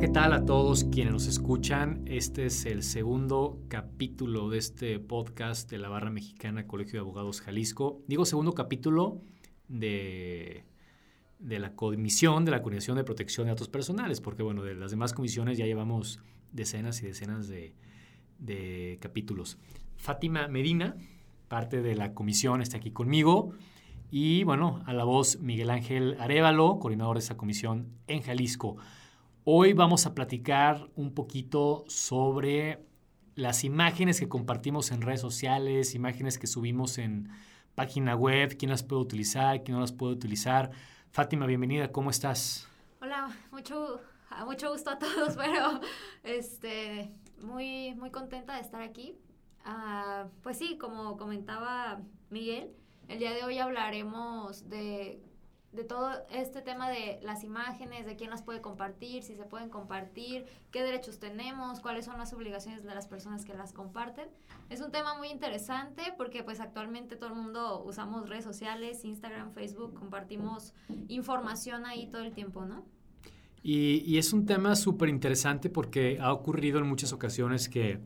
¿qué tal a todos quienes nos escuchan? Este es el segundo capítulo de este podcast de la Barra Mexicana Colegio de Abogados Jalisco. Digo segundo capítulo de, de la comisión de la Coordinación de Protección de Datos Personales, porque bueno, de las demás comisiones ya llevamos decenas y decenas de, de capítulos. Fátima Medina, parte de la comisión, está aquí conmigo. Y bueno, a la voz Miguel Ángel Arevalo, coordinador de esta comisión en Jalisco. Hoy vamos a platicar un poquito sobre las imágenes que compartimos en redes sociales, imágenes que subimos en página web, quién las puede utilizar, quién no las puede utilizar. Fátima, bienvenida, ¿cómo estás? Hola, mucho, mucho gusto a todos, pero este, muy, muy contenta de estar aquí. Uh, pues sí, como comentaba Miguel, el día de hoy hablaremos de, de, todo este tema de las imágenes, de quién las puede compartir, si se pueden compartir, qué derechos tenemos, cuáles son las obligaciones de las personas que las comparten. Es un tema muy interesante porque pues actualmente todo el mundo usamos redes sociales, Instagram, Facebook, compartimos información ahí todo el tiempo, ¿no? Y, y es un tema súper interesante porque ha ocurrido en muchas ocasiones que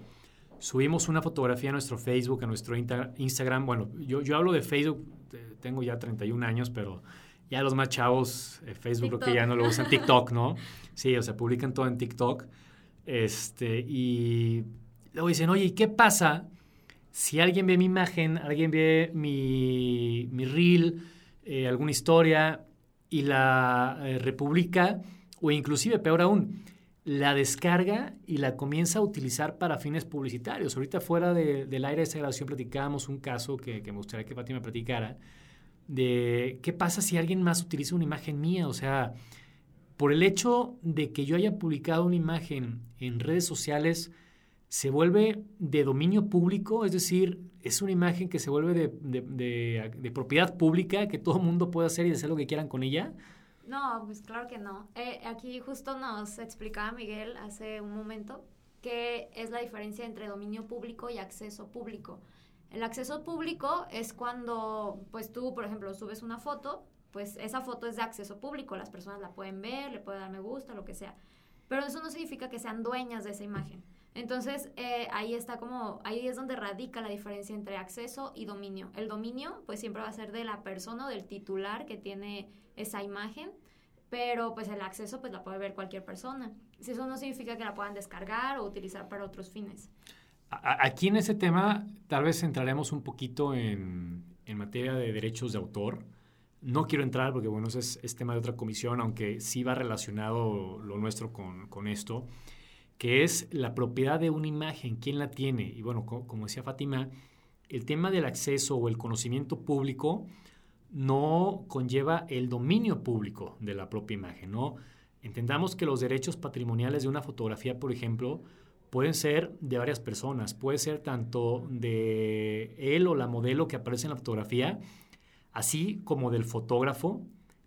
subimos una fotografía a nuestro Facebook, a nuestro Instagram. Bueno, yo, yo hablo de Facebook, tengo ya 31 años, pero ya los más chavos, eh, Facebook creo que ya no lo usan, TikTok, ¿no? Sí, o sea, publican todo en TikTok. Este, y luego dicen, oye, ¿y qué pasa si alguien ve mi imagen, alguien ve mi, mi reel, eh, alguna historia y la eh, republica? O inclusive, peor aún, la descarga y la comienza a utilizar para fines publicitarios. Ahorita fuera del aire de esa grabación platicábamos un caso que, me gustaría que Fátima platicara, de qué pasa si alguien más utiliza una imagen mía. O sea, por el hecho de que yo haya publicado una imagen en redes sociales, se vuelve de dominio público, es decir, es una imagen que se vuelve de, de propiedad pública, que todo el mundo puede hacer y hacer lo que quieran con ella. No, pues claro que no. Eh, aquí justo nos explicaba Miguel hace un momento qué es la diferencia entre dominio público y acceso público. El acceso público es cuando, pues tú, por ejemplo, subes una foto, pues esa foto es de acceso público, las personas la pueden ver, le pueden dar me gusta, lo que sea. Pero eso no significa que sean dueñas de esa imagen. Entonces, eh, ahí está como, ahí es donde radica la diferencia entre acceso y dominio. El dominio, pues siempre va a ser de la persona o del titular que tiene esa imagen, pero pues el acceso pues la puede ver cualquier persona. Eso no significa que la puedan descargar o utilizar para otros fines. Aquí en ese tema tal vez entraremos un poquito en, materia de derechos de autor. No quiero entrar porque, bueno, ese es, tema de otra comisión, aunque sí va relacionado lo nuestro con, con, esto, que es la propiedad de una imagen, quién la tiene. Y bueno, como decía Fátima, el tema del acceso o el conocimiento público no conlleva el dominio público de la propia imagen, ¿no? Entendamos que los derechos patrimoniales de una fotografía, por ejemplo, pueden ser de varias personas, puede ser tanto de él o la modelo que aparece en la fotografía, así como del fotógrafo,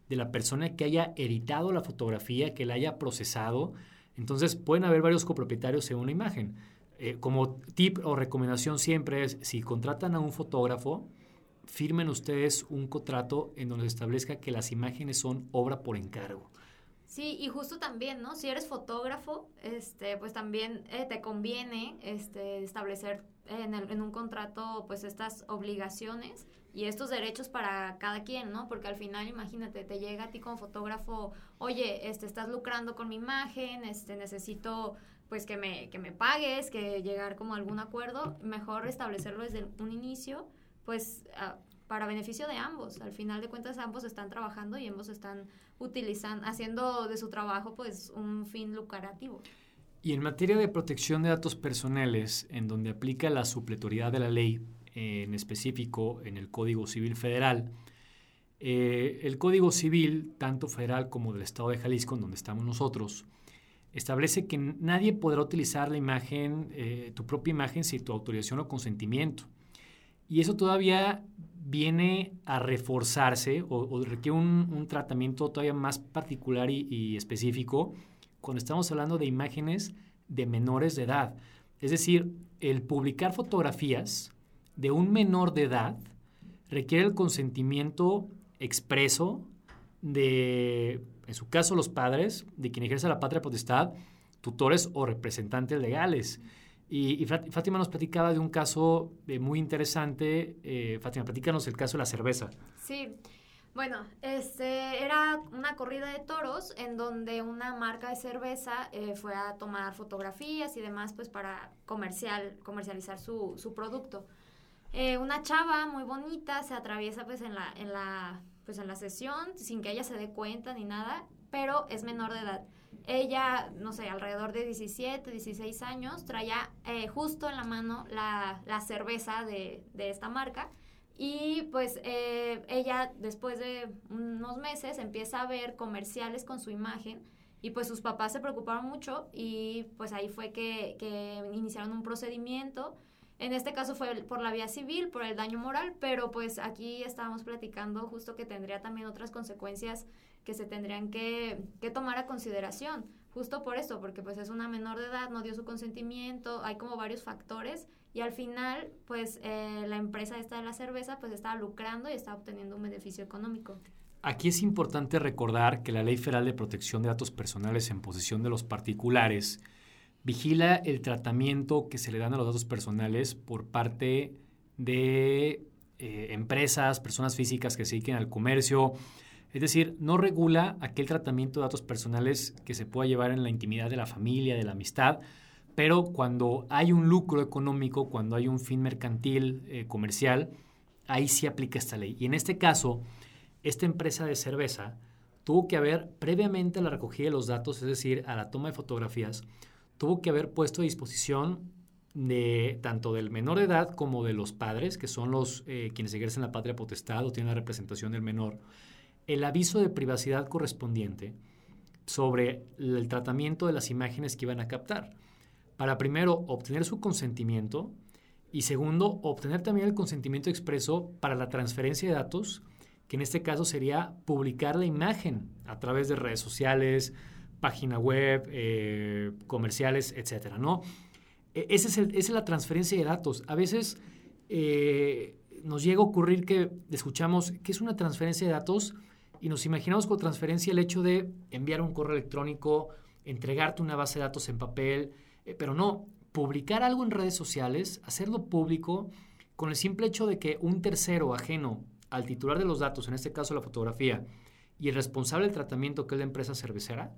de la persona que haya editado la fotografía, que la haya procesado. Entonces pueden haber varios copropietarios en una imagen. Eh, como tip o recomendación siempre es, si contratan a un fotógrafo, firmen ustedes un contrato en donde se establezca que las imágenes son obra por encargo. Sí, y justo también, ¿no? Si eres fotógrafo, este, pues también eh, te conviene este, establecer en, en, un contrato pues estas obligaciones y estos derechos para cada quien, ¿no? Porque al final, imagínate, te llega a ti como fotógrafo, oye, este, estás lucrando con mi imagen, este, necesito pues que me, que me pagues, que llegar como a algún acuerdo, mejor establecerlo desde un inicio pues uh, para beneficio de ambos. Al final de cuentas ambos están trabajando y ambos están utilizando, haciendo de su trabajo pues un fin lucrativo. Y en materia de protección de datos personales, en donde aplica la supletoriedad de la ley, en específico en el Código Civil Federal, eh, el Código Civil, tanto federal como del Estado de Jalisco, en donde estamos nosotros, establece que nadie podrá utilizar la imagen, eh, tu propia imagen, sin tu autorización o consentimiento. Y eso todavía viene a reforzarse o, requiere un, tratamiento todavía más particular y, específico cuando estamos hablando de imágenes de menores de edad. Es decir, el publicar fotografías de un menor de edad requiere el consentimiento expreso de, en su caso, los padres, de quien ejerce la patria potestad, tutores o representantes legales. Y, Fátima nos platicaba de un caso eh, muy interesante. Eh, Fátima, platícanos el caso de la cerveza. Sí. Bueno, este era una corrida de toros en donde una marca de cerveza eh, fue a tomar fotografías y demás, pues para comercial, comercializar su, su producto. una chava muy bonita se atraviesa pues en la, en la, pues en la sesión sin que ella se dé cuenta ni nada, pero es menor de edad. Ella, no sé, alrededor de 17, 16 años, traía eh, justo en la mano la, cerveza de, esta marca. Y pues eh, ella después de unos meses empieza a ver comerciales con su imagen y pues sus papás se preocuparon mucho y pues ahí fue que, que, iniciaron un procedimiento. En este caso fue por la vía civil, por el daño moral, pero pues aquí estábamos platicando justo que tendría también otras consecuencias que se tendrían que, tomar a consideración, justo por esto, porque pues es una menor de edad, no dio su consentimiento, hay como varios factores y al final pues eh, la empresa esta de la cerveza pues estaba lucrando y estaba obteniendo un beneficio económico. Aquí es importante recordar que la Ley Federal de Protección de Datos Personales en posesión de los particulares vigila el tratamiento que se le dan a los datos personales por parte de eh, empresas, personas físicas que se dediquen al comercio, es decir, no regula aquel tratamiento de datos personales que se pueda llevar en la intimidad de la familia, de la amistad, pero cuando hay un lucro económico, cuando hay un fin mercantil, eh, comercial, ahí sí aplica esta ley. Y en este caso, esta empresa de cerveza tuvo que haber, previamente a la recogida de los datos, es decir, a la toma de fotografías, tuvo que haber puesto a disposición de tanto del menor de edad como de los padres, que son los eh, quienes ejercen la patria potestad o tienen la representación del menor, el aviso de privacidad correspondiente sobre el tratamiento de las imágenes que iban a captar, para primero obtener su consentimiento y segundo, obtener también el consentimiento expreso para la transferencia de datos, que en este caso sería publicar la imagen a través de redes sociales, página web, eh, comerciales, etcétera, ¿no? E, es esa es la transferencia de datos. A veces eh, nos llega a ocurrir que escuchamos que es una transferencia de datos y nos imaginamos con transferencia el hecho de enviar un correo electrónico, entregarte una base de datos en papel, eh, pero no, publicar algo en redes sociales, hacerlo público, con el simple hecho de que un tercero ajeno al titular de los datos, en este caso la fotografía, y el responsable del tratamiento, que es la empresa cervecera,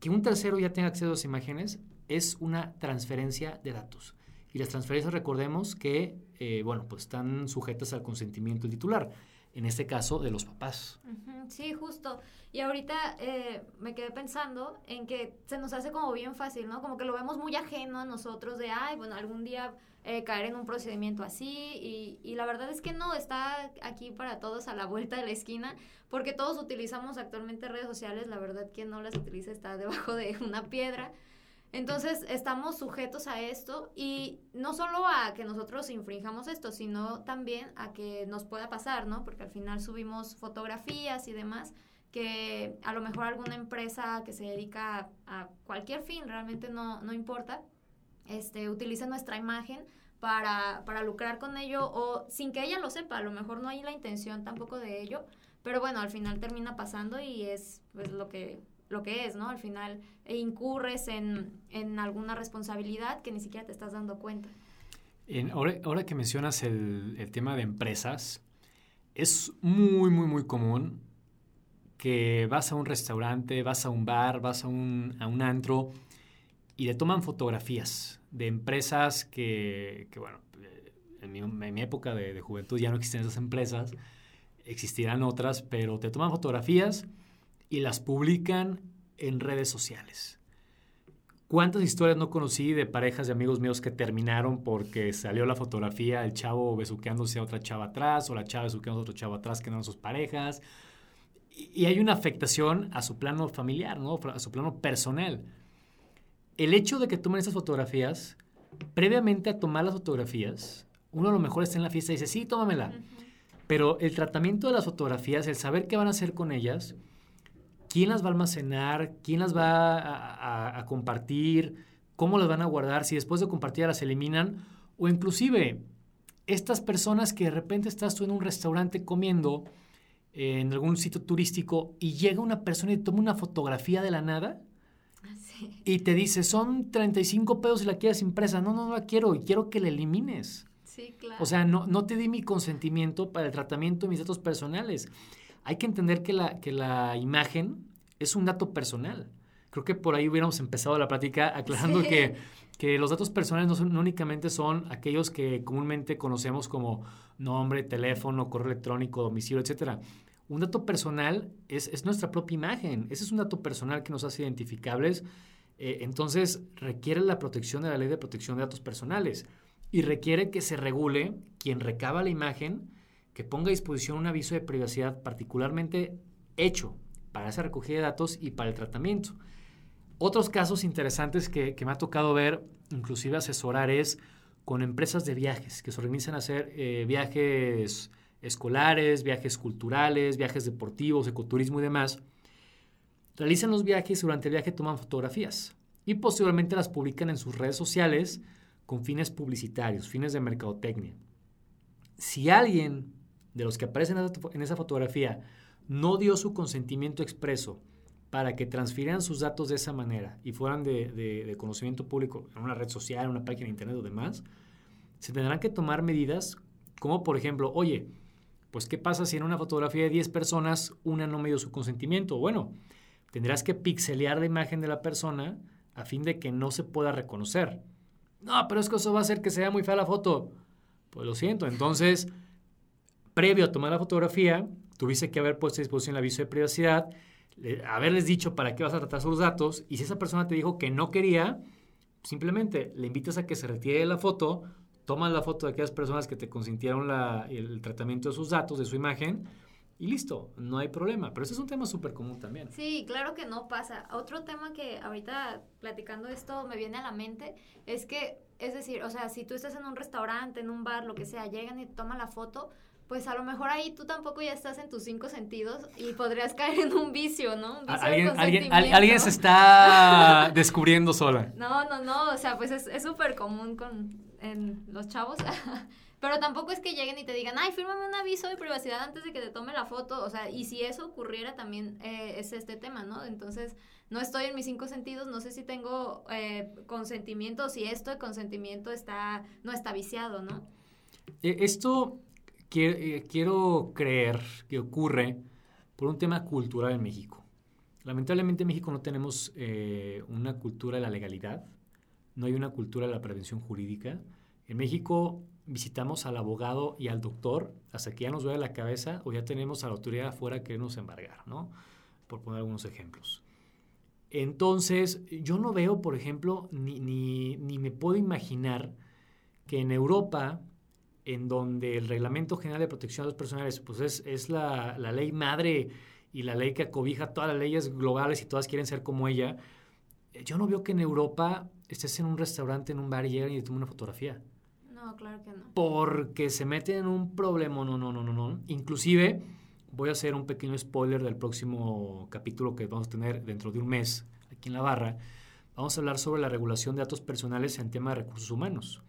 que un tercero ya tenga acceso a esas imágenes, es una transferencia de datos. Y las transferencias, recordemos que, eh, bueno, pues están sujetas al consentimiento del titular en este caso de los papás. Sí, justo. Y ahorita eh, me quedé pensando en que se nos hace como bien fácil, ¿no? Como que lo vemos muy ajeno a nosotros de, ay, bueno, algún día eh, caer en un procedimiento así. Y, y, la verdad es que no, está aquí para todos a la vuelta de la esquina, porque todos utilizamos actualmente redes sociales, la verdad quien no las utiliza está debajo de una piedra. Entonces, estamos sujetos a esto y no solo a que nosotros infringamos esto, sino también a que nos pueda pasar, ¿no? Porque al final subimos fotografías y demás que a lo mejor alguna empresa que se dedica a, cualquier fin, realmente no, no importa, este, utilice nuestra imagen para, para lucrar con ello o sin que ella lo sepa, a lo mejor no hay la intención tampoco de ello, pero bueno, al final termina pasando y es pues, lo que lo que es, ¿no? Al final e incurres en, alguna responsabilidad que ni siquiera te estás dando cuenta. ahora, que mencionas el, tema de empresas, es muy, muy, muy común que vas a un restaurante, vas a un bar, vas a un, a un antro y le toman fotografías de empresas que, bueno, en mi, época de, de, juventud ya no existen esas empresas, existirán otras, pero te toman fotografías y las publican en redes sociales. ¿Cuántas historias no conocí de parejas de amigos míos que terminaron porque salió la fotografía, el chavo besuqueándose a otra chava atrás o la chava besuqueándose a otro chavo atrás que no eran sus parejas? Y, hay una afectación a su plano familiar, ¿no? a su plano personal. El hecho de que tomen esas fotografías, previamente a tomar las fotografías, uno a lo mejor está en la fiesta y dice, sí, tómamela. Pero el tratamiento de las fotografías, el saber qué van a hacer con ellas, quién las va a almacenar, quién las va a, compartir, cómo las van a guardar, si después de compartir las eliminan, o inclusive estas personas que de repente estás tú en un restaurante comiendo en algún sitio turístico y llega una persona y toma una fotografía de la nada. Ah, Y te dice, son 35 pesos si la quieres impresa. No, no, no la quiero y quiero que la elimines. Sí, claro. O sea, no, no te di mi consentimiento para el tratamiento de mis datos personales. Hay que entender que la, que la imagen es un dato personal. Creo que por ahí hubiéramos empezado la plática aclarando Sí. que, que los datos personales no, son, no únicamente son aquellos que comúnmente conocemos como nombre, teléfono, correo electrónico, domicilio, etcétera. Un dato personal es, es nuestra propia imagen. Ese es un dato personal que nos hace identificables. Eh, entonces, requiere la protección de la ley de protección de datos personales y requiere que se regule quien recaba la imagen, que ponga a disposición un aviso de privacidad particularmente hecho para esa recogida de datos y para el tratamiento. Otros casos interesantes que, que me ha tocado ver, inclusive asesorar, es con empresas de viajes que se organizan a hacer eh, viajes escolares, viajes culturales, viajes deportivos, ecoturismo y demás. Realizan los viajes y durante el viaje toman fotografías y posteriormente las publican en sus redes sociales con fines publicitarios, fines de mercadotecnia. Si alguien de los que aparecen en esa- fotografía no dio su consentimiento expreso para que transfirieran sus datos de esa manera y fueran de, de- conocimiento público en una red social, en una página de internet o demás, se tendrán que tomar medidas como por ejemplo, oye, pues ¿qué pasa si en una fotografía de 10 personas una no me dio su consentimiento? Bueno, tendrás que pixelear la imagen de la persona a fin de que no se pueda reconocer. No, pero es que eso va a hacer que se vea muy fea la foto. Pues lo siento, entonces, previo a tomar la fotografía, tuviste que haber puesto a disposición el aviso de privacidad, le- haberles dicho para qué vas a tratar sus datos, y si esa persona te dijo que no quería, simplemente le invitas a que se retire de la foto, tomas la foto de aquellas personas que te consintieron la- el tratamiento de sus datos, de su imagen, y listo, no hay problema. Pero ese es un tema súper común también. Sí, claro que no pasa. Otro tema que ahorita platicando esto me viene a la mente es que, es decir, o sea, si tú estás en un restaurante, en un bar, lo que sea, llegan y toman la foto, pues a lo mejor ahí tú tampoco ya estás en tus cinco sentidos y podrías caer en un vicio, ¿no? Un vicio de Alguien, alguien, al- alguien se está descubriendo sola. No, no, no, o sea, pues es es súper común con en los chavos. Pero tampoco es que lleguen y te digan, ay, fírmame un aviso de privacidad antes de que te tome la foto. O sea, y si eso ocurriera también eh, es este tema, ¿no? Entonces, no estoy en mis cinco sentidos, no sé si tengo eh, consentimiento, si esto de consentimiento está, no está viciado, ¿no? Eh, Esto eh, quiero creer que ocurre por un tema cultural en México. Lamentablemente en México no tenemos eh, una cultura de la legalidad, no hay una cultura de la prevención jurídica. En México visitamos al abogado y al doctor hasta que ya nos duele la cabeza o ya tenemos a la autoridad afuera que nos embargar, ¿no? Por poner algunos ejemplos. Entonces, yo no veo, por ejemplo, ni, ni, ni me puedo imaginar que en Europa, en donde el Reglamento General de Protección de Datos Personales pues es, es la, la ley madre y la ley que acobija todas las leyes globales y todas quieren ser como ella, eh, yo no veo que en Europa estés en un restaurante, en un bar y llegan y te toman una fotografía. No, claro que no. Porque se meten en un problema, no, no, no, no, no. Inclusive, voy a hacer un pequeño spoiler del próximo capítulo que vamos a tener dentro de un mes aquí en la barra. Vamos a hablar sobre la regulación de datos personales en tema de recursos humanos.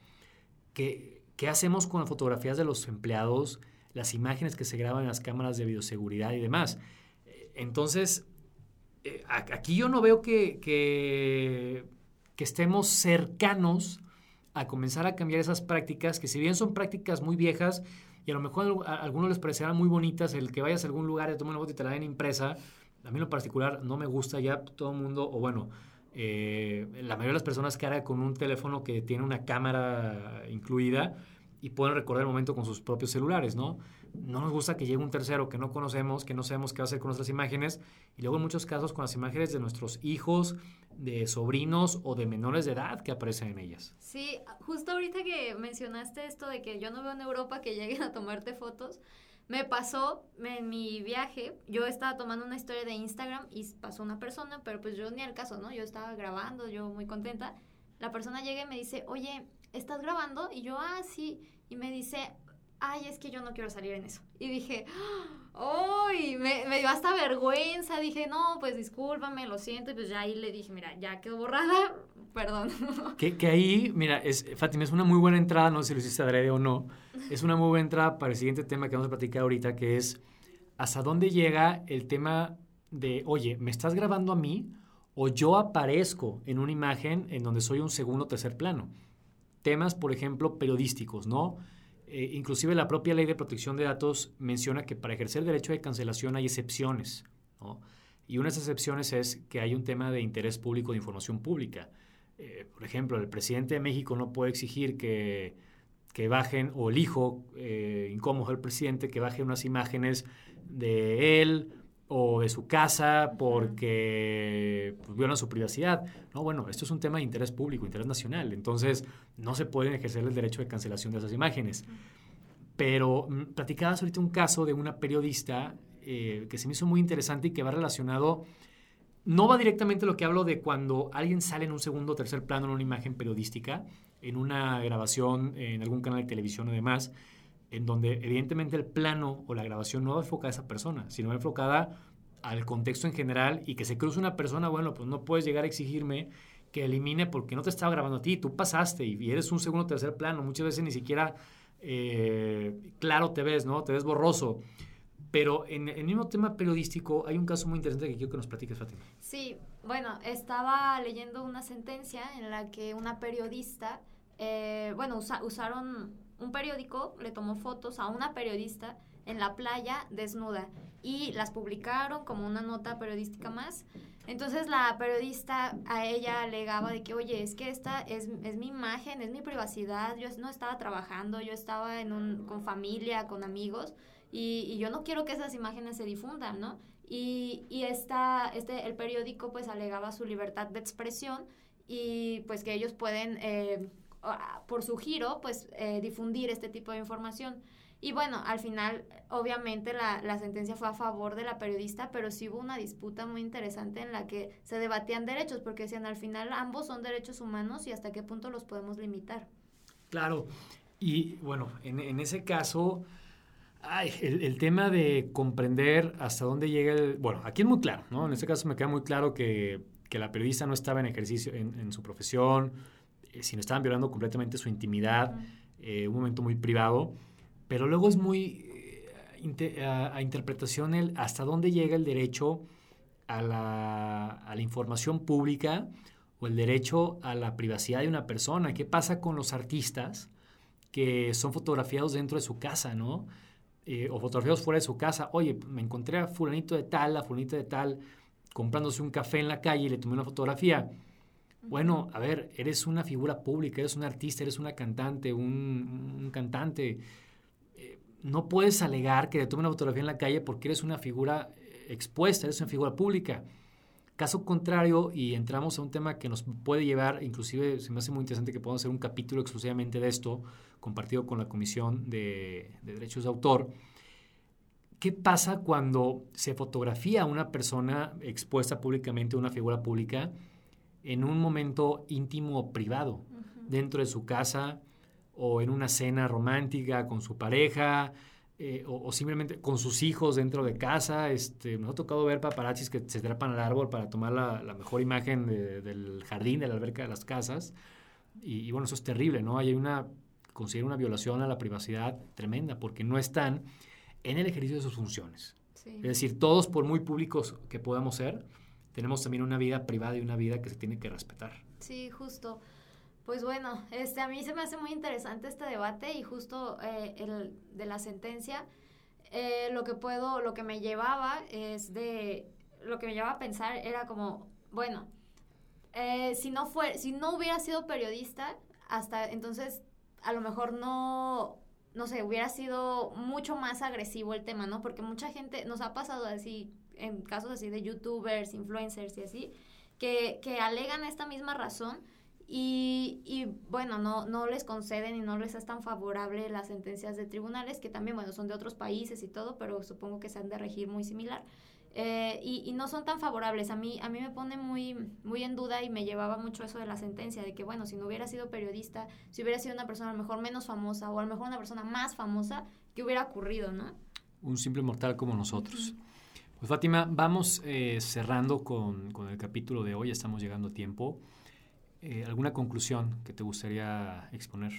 ¿Qué, qué hacemos con las fotografías de los empleados, las imágenes que se graban en las cámaras de bioseguridad y demás? Eh, Entonces, eh, aquí yo no veo que, que, que estemos cercanos a comenzar a cambiar esas prácticas, que si bien son prácticas muy viejas y a lo mejor a algunos les parecerán muy bonitas, el que vayas a algún lugar y tomen una foto y te la den impresa, a mí en lo particular no me gusta ya todo el mundo, o bueno, eh, la mayoría de las personas cargan con un teléfono que tiene una cámara incluida y pueden recordar el momento con sus propios celulares, ¿no? No nos gusta que llegue un tercero que no conocemos, que no sabemos qué va a hacer con nuestras imágenes y luego en muchos casos con las imágenes de nuestros hijos, de sobrinos o de menores de edad que aparecen en ellas. Sí, justo ahorita que mencionaste esto de que yo no veo en Europa que lleguen a tomarte fotos, me pasó en mi viaje, yo estaba tomando una historia de Instagram y pasó una persona, pero pues yo ni al caso, ¿no? Yo estaba grabando, yo muy contenta. La persona llega y me dice, oye, ¿estás grabando? Y yo, ah, sí. Y me dice, ay, es que yo no quiero salir en eso. Y dije, ¡ay! Me, me dio hasta vergüenza. Dije, no, pues discúlpame, lo siento. Y pues ya ahí le dije, mira, ya quedó borrada, perdón. Que, que ahí, mira, es, Fátima, es una muy buena entrada, no sé si lo hiciste adrede o no, es una muy buena entrada para el siguiente tema que vamos a platicar ahorita, que es hasta dónde llega el tema de, oye, ¿me estás grabando a mí o yo aparezco en una imagen en donde soy un segundo o tercer plano. Temas, por ejemplo, periodísticos, ¿no? Eh, inclusive la propia ley de protección de datos menciona que para ejercer el derecho de cancelación hay excepciones, ¿no? Y una de esas excepciones es que hay un tema de interés público de información pública. Eh, por ejemplo, el presidente de México no puede exigir que, que bajen, o el hijo eh, incómodo del presidente, que baje unas imágenes de él o de su casa porque pues, violan su privacidad. No, bueno, esto es un tema de interés público, interés nacional, entonces no se puede ejercer el derecho de cancelación de esas imágenes. Pero mm, platicabas ahorita un caso de una periodista eh, que se me hizo muy interesante y que va relacionado, no va directamente a lo que hablo de cuando alguien sale en un segundo o tercer plano en una imagen periodística, en una grabación en algún canal de televisión o demás, en donde evidentemente el plano o la grabación no va enfocada a esa persona, sino va enfocada al contexto en general y que se cruce una persona, bueno, pues no puedes llegar a exigirme que elimine porque no te estaba grabando a ti, tú pasaste y eres un segundo o tercer plano, muchas veces ni siquiera eh, claro te ves, ¿no? Te ves borroso. Pero en, el mismo tema periodístico hay un caso muy interesante que quiero que nos platiques, Fátima. Sí, bueno, estaba leyendo una sentencia en la que una periodista, eh, bueno, usaron un periódico le tomó fotos a una periodista en la playa desnuda y las publicaron como una nota periodística más. Entonces la periodista a ella alegaba de que, oye, es que esta es, es mi imagen, es mi privacidad, yo no estaba trabajando, yo estaba en un, con familia, con amigos, y, yo no quiero que esas imágenes se difundan, ¿no? Y, y esta, este, el periódico pues alegaba su libertad de expresión y pues que ellos pueden... Eh, por su giro, pues eh, difundir este tipo de información. Y bueno, al final, obviamente, la, la, sentencia fue a favor de la periodista, pero sí hubo una disputa muy interesante en la que se debatían derechos, porque decían, al final ambos son derechos humanos y hasta qué punto los podemos limitar. Claro, y bueno, en, en ese caso, el, tema de comprender hasta dónde llega el... Bueno, aquí es muy claro, ¿no? En ese caso me queda muy claro que, que la periodista no estaba en ejercicio, en su profesión, eh, si no estaban violando completamente su intimidad, eh, un momento muy privado, pero luego es muy eh, a, interpretación el hasta dónde llega el derecho a la, a la, información pública o el derecho a la privacidad de una persona. ¿Qué pasa con los artistas que son fotografiados dentro de su casa, ¿no? o fotografiados fuera de su casa. Oye, me encontré a fulanito de tal, a fulanito de tal, comprándose un café en la calle y le tomé una fotografía bueno, a ver, eres una figura pública, eres un artista, eres una cantante, un, cantante. Eh, no puedes alegar que te tome una fotografía en la calle porque eres una figura eh, expuesta, eres una figura pública. Caso contrario, y entramos a un tema que nos puede llevar, inclusive se me hace muy interesante que podamos hacer un capítulo exclusivamente de esto, compartido con la Comisión de, de Derechos de Autor. ¿Qué pasa cuando se fotografía a una persona expuesta públicamente, una figura pública? En un momento íntimo o privado, dentro de su casa o en una cena romántica con su pareja eh, o, simplemente con sus hijos dentro de casa. Este, nos ha tocado ver paparazzis que se trepan al árbol para tomar la, mejor imagen del jardín, de la alberca de las casas. Y, bueno, eso es terrible, ¿no? Hay una, considero una violación a la privacidad tremenda porque no están en el ejercicio de sus funciones. Es decir, todos por muy públicos que podamos ser, tenemos también una vida privada y una vida que se tiene que respetar. Sí, justo. Pues bueno, este, a mí se me hace muy interesante este debate y justo eh, el de la sentencia, eh, lo que puedo, lo que me llevaba es de, lo que me llevaba a pensar era como, bueno, eh, si no fue, si no hubiera sido periodista, hasta entonces a lo mejor no, no sé, hubiera sido mucho más agresivo el tema, ¿no? Porque mucha gente nos ha pasado así en casos así de youtubers, influencers y así, que, que alegan esta misma razón y, y, bueno, no, no les conceden y no les es tan favorable las sentencias de tribunales, que también, bueno, son de otros países y todo, pero supongo que se han de regir muy similar. Eh, y, y, no son tan favorables. A mí, a mí me pone muy, muy en duda y me llevaba mucho eso de la sentencia, de que, bueno, si no hubiera sido periodista, si hubiera sido una persona a lo mejor menos famosa o a lo mejor una persona más famosa, ¿qué hubiera ocurrido, no? Un simple mortal como nosotros. Pues Fátima, vamos eh, cerrando con, el capítulo de hoy, estamos llegando a tiempo. Eh, ¿Alguna conclusión que te gustaría exponer?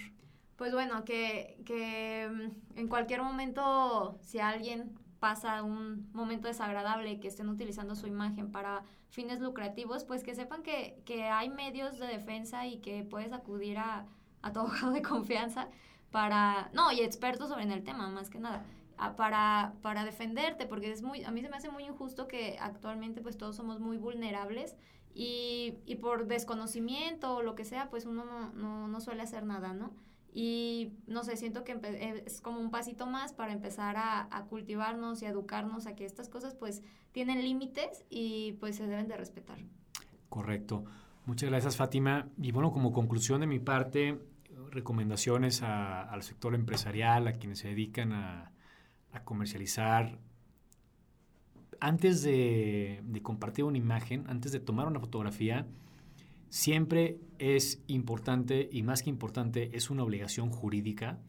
Pues bueno, que, que mm, en cualquier momento, si alguien pasa un momento desagradable, que estén utilizando su imagen para fines lucrativos, pues que sepan que, que hay medios de defensa y que puedes acudir a, a tu abogado de confianza para, no, y expertos sobre el tema, más que nada, para, para defenderte, porque es muy, a mí se me hace muy injusto que actualmente pues todos somos muy vulnerables y, y por desconocimiento o lo que sea, pues uno no, no, no suele hacer nada, ¿no? Y no sé, siento que eh, es como un pasito más para empezar a, a, cultivarnos y a educarnos a que estas cosas pues tienen límites y pues se deben de respetar. Correcto. Muchas gracias Fátima. Y bueno, como conclusión de mi parte, recomendaciones a, al sector empresarial, a quienes se dedican a, a comercializar. Antes de, compartir una imagen, antes de tomar una fotografía, Siempre es importante, y más que importante, es una obligación jurídica,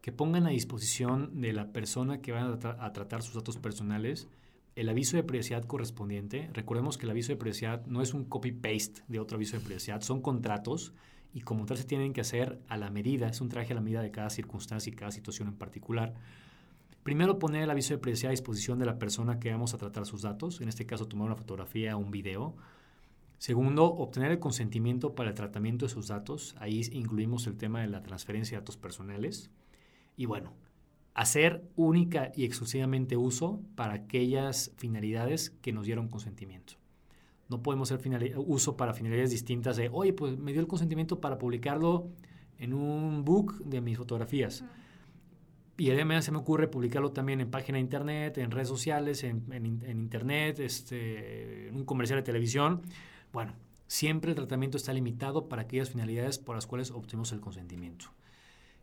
que pongan a disposición de la persona que va a, tratar sus datos personales el aviso de privacidad correspondiente. Recordemos que el aviso de privacidad no es un copy-paste de otro aviso de privacidad, son contratos y como tal se tienen que hacer a la medida, es un traje a la medida de cada circunstancia y cada situación en particular. Primero poner el aviso de privacidad a disposición de la persona que vamos a tratar sus datos, en este caso tomar una fotografía o un video Segundo, obtener el consentimiento para el tratamiento de sus datos. Ahí incluimos el tema de la transferencia de datos personales. Y bueno, hacer única y exclusivamente uso para aquellas finalidades que nos dieron consentimiento. No podemos hacer uso para finalidades distintas de, oye, pues me dio el consentimiento para publicarlo en un book de mis fotografías. Y además se me ocurre publicarlo también en página de internet, en redes sociales, en, internet, este, en un comercial de televisión. Bueno, siempre el tratamiento está limitado para aquellas finalidades por las cuales obtenemos el consentimiento.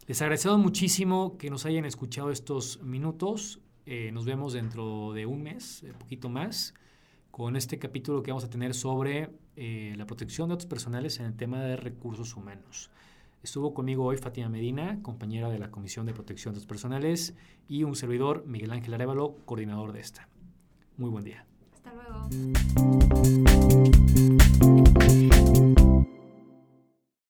Les agradecemos muchísimo que nos hayan escuchado estos minutos. Eh, nos vemos dentro de un mes, un poquito más, con este capítulo que vamos a tener sobre eh, la protección de datos personales en el tema de recursos humanos. Estuvo conmigo hoy Fatima Medina, compañera de la Comisión de Protección de los Personales, y un servidor, Miguel Ángel Arevalo, coordinador de esta. Muy buen día. Hasta luego.